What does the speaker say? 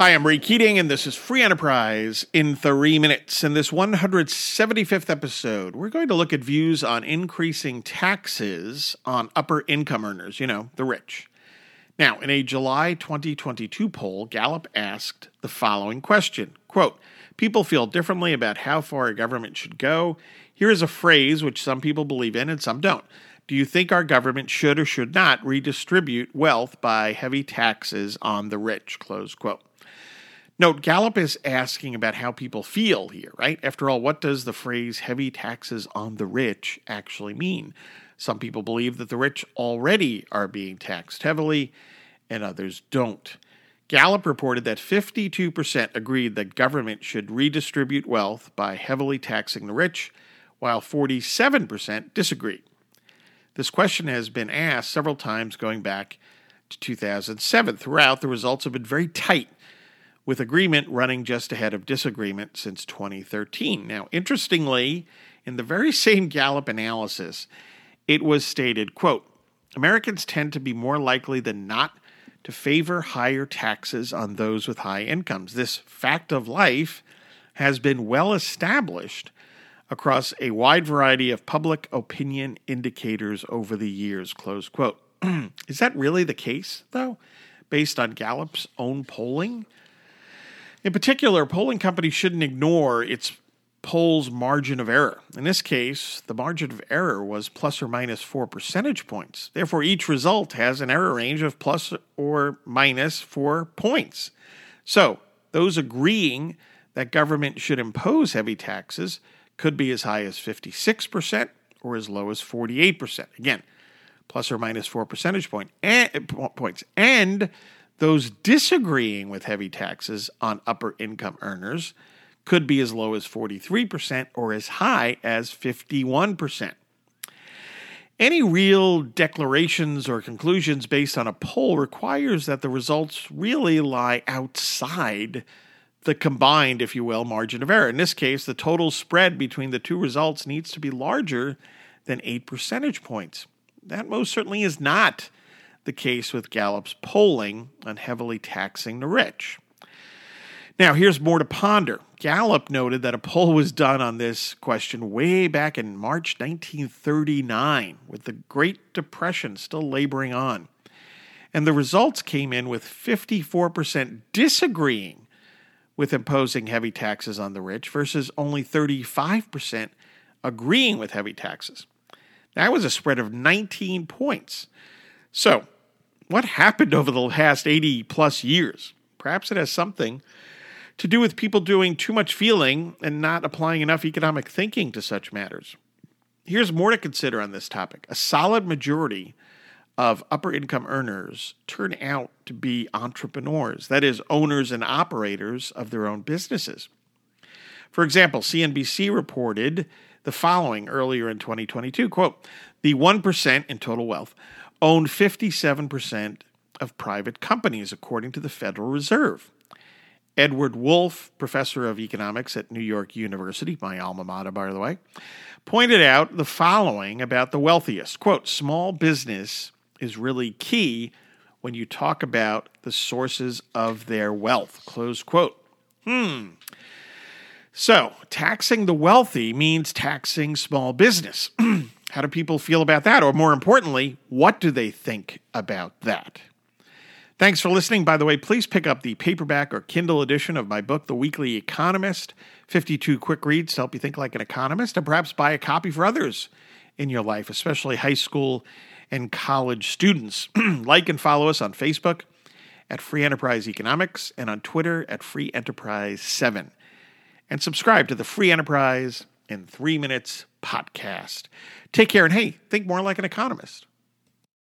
Hi, I'm Ray Keating, and this is Free Enterprise in three minutes. In this 175th episode, we're going to look at views on increasing taxes on upper income earners, you know, the rich. Now, in a July 2022 poll, Gallup asked the following question quote, People feel differently about how far a government should go. Here is a phrase which some people believe in and some don't. Do you think our government should or should not redistribute wealth by heavy taxes on the rich? Close quote. Note, Gallup is asking about how people feel here, right? After all, what does the phrase heavy taxes on the rich actually mean? Some people believe that the rich already are being taxed heavily, and others don't. Gallup reported that 52% agreed that government should redistribute wealth by heavily taxing the rich, while 47% disagreed. This question has been asked several times going back to 2007. Throughout, the results have been very tight with agreement running just ahead of disagreement since 2013. Now, interestingly, in the very same Gallup analysis, it was stated, quote, Americans tend to be more likely than not to favor higher taxes on those with high incomes. This fact of life has been well established across a wide variety of public opinion indicators over the years, close quote. Is that really the case, though, based on Gallup's own polling? In particular, polling companies shouldn't ignore its poll's margin of error. In this case, the margin of error was plus or minus four percentage points. Therefore, each result has an error range of plus or minus four points. So, those agreeing that government should impose heavy taxes could be as high as 56% or as low as 48%. Again, plus or minus four percentage point eh, and, points. And those disagreeing with heavy taxes on upper income earners could be as low as 43% or as high as 51%. Any real declarations or conclusions based on a poll requires that the results really lie outside the combined, if you will, margin of error. In this case, the total spread between the two results needs to be larger than 8 percentage points. That most certainly is not the case with Gallup's polling on heavily taxing the rich. Now, here's more to ponder. Gallup noted that a poll was done on this question way back in March 1939, with the Great Depression still laboring on. And the results came in with 54% disagreeing with imposing heavy taxes on the rich versus only 35% agreeing with heavy taxes. That was a spread of 19 points. So, what happened over the past 80 plus years? Perhaps it has something to do with people doing too much feeling and not applying enough economic thinking to such matters. Here's more to consider on this topic. A solid majority of upper income earners turn out to be entrepreneurs, that is, owners and operators of their own businesses. For example, CNBC reported the following earlier in 2022 quote, the 1% in total wealth owned 57% of private companies, according to the Federal Reserve. Edward Wolff, professor of economics at New York University, my alma mater, by the way, pointed out the following about the wealthiest quote, small business is really key when you talk about the sources of their wealth, close quote. Hmm. So, taxing the wealthy means taxing small business. How do people feel about that? Or more importantly, what do they think about that? Thanks for listening. By the way, please pick up the paperback or Kindle edition of my book, The Weekly Economist 52 Quick Reads to help you think like an economist, and perhaps buy a copy for others in your life, especially high school and college students. like and follow us on Facebook at Free Enterprise Economics and on Twitter at Free Enterprise 7. And subscribe to the Free Enterprise in Three Minutes podcast. Take care and hey, think more like an economist.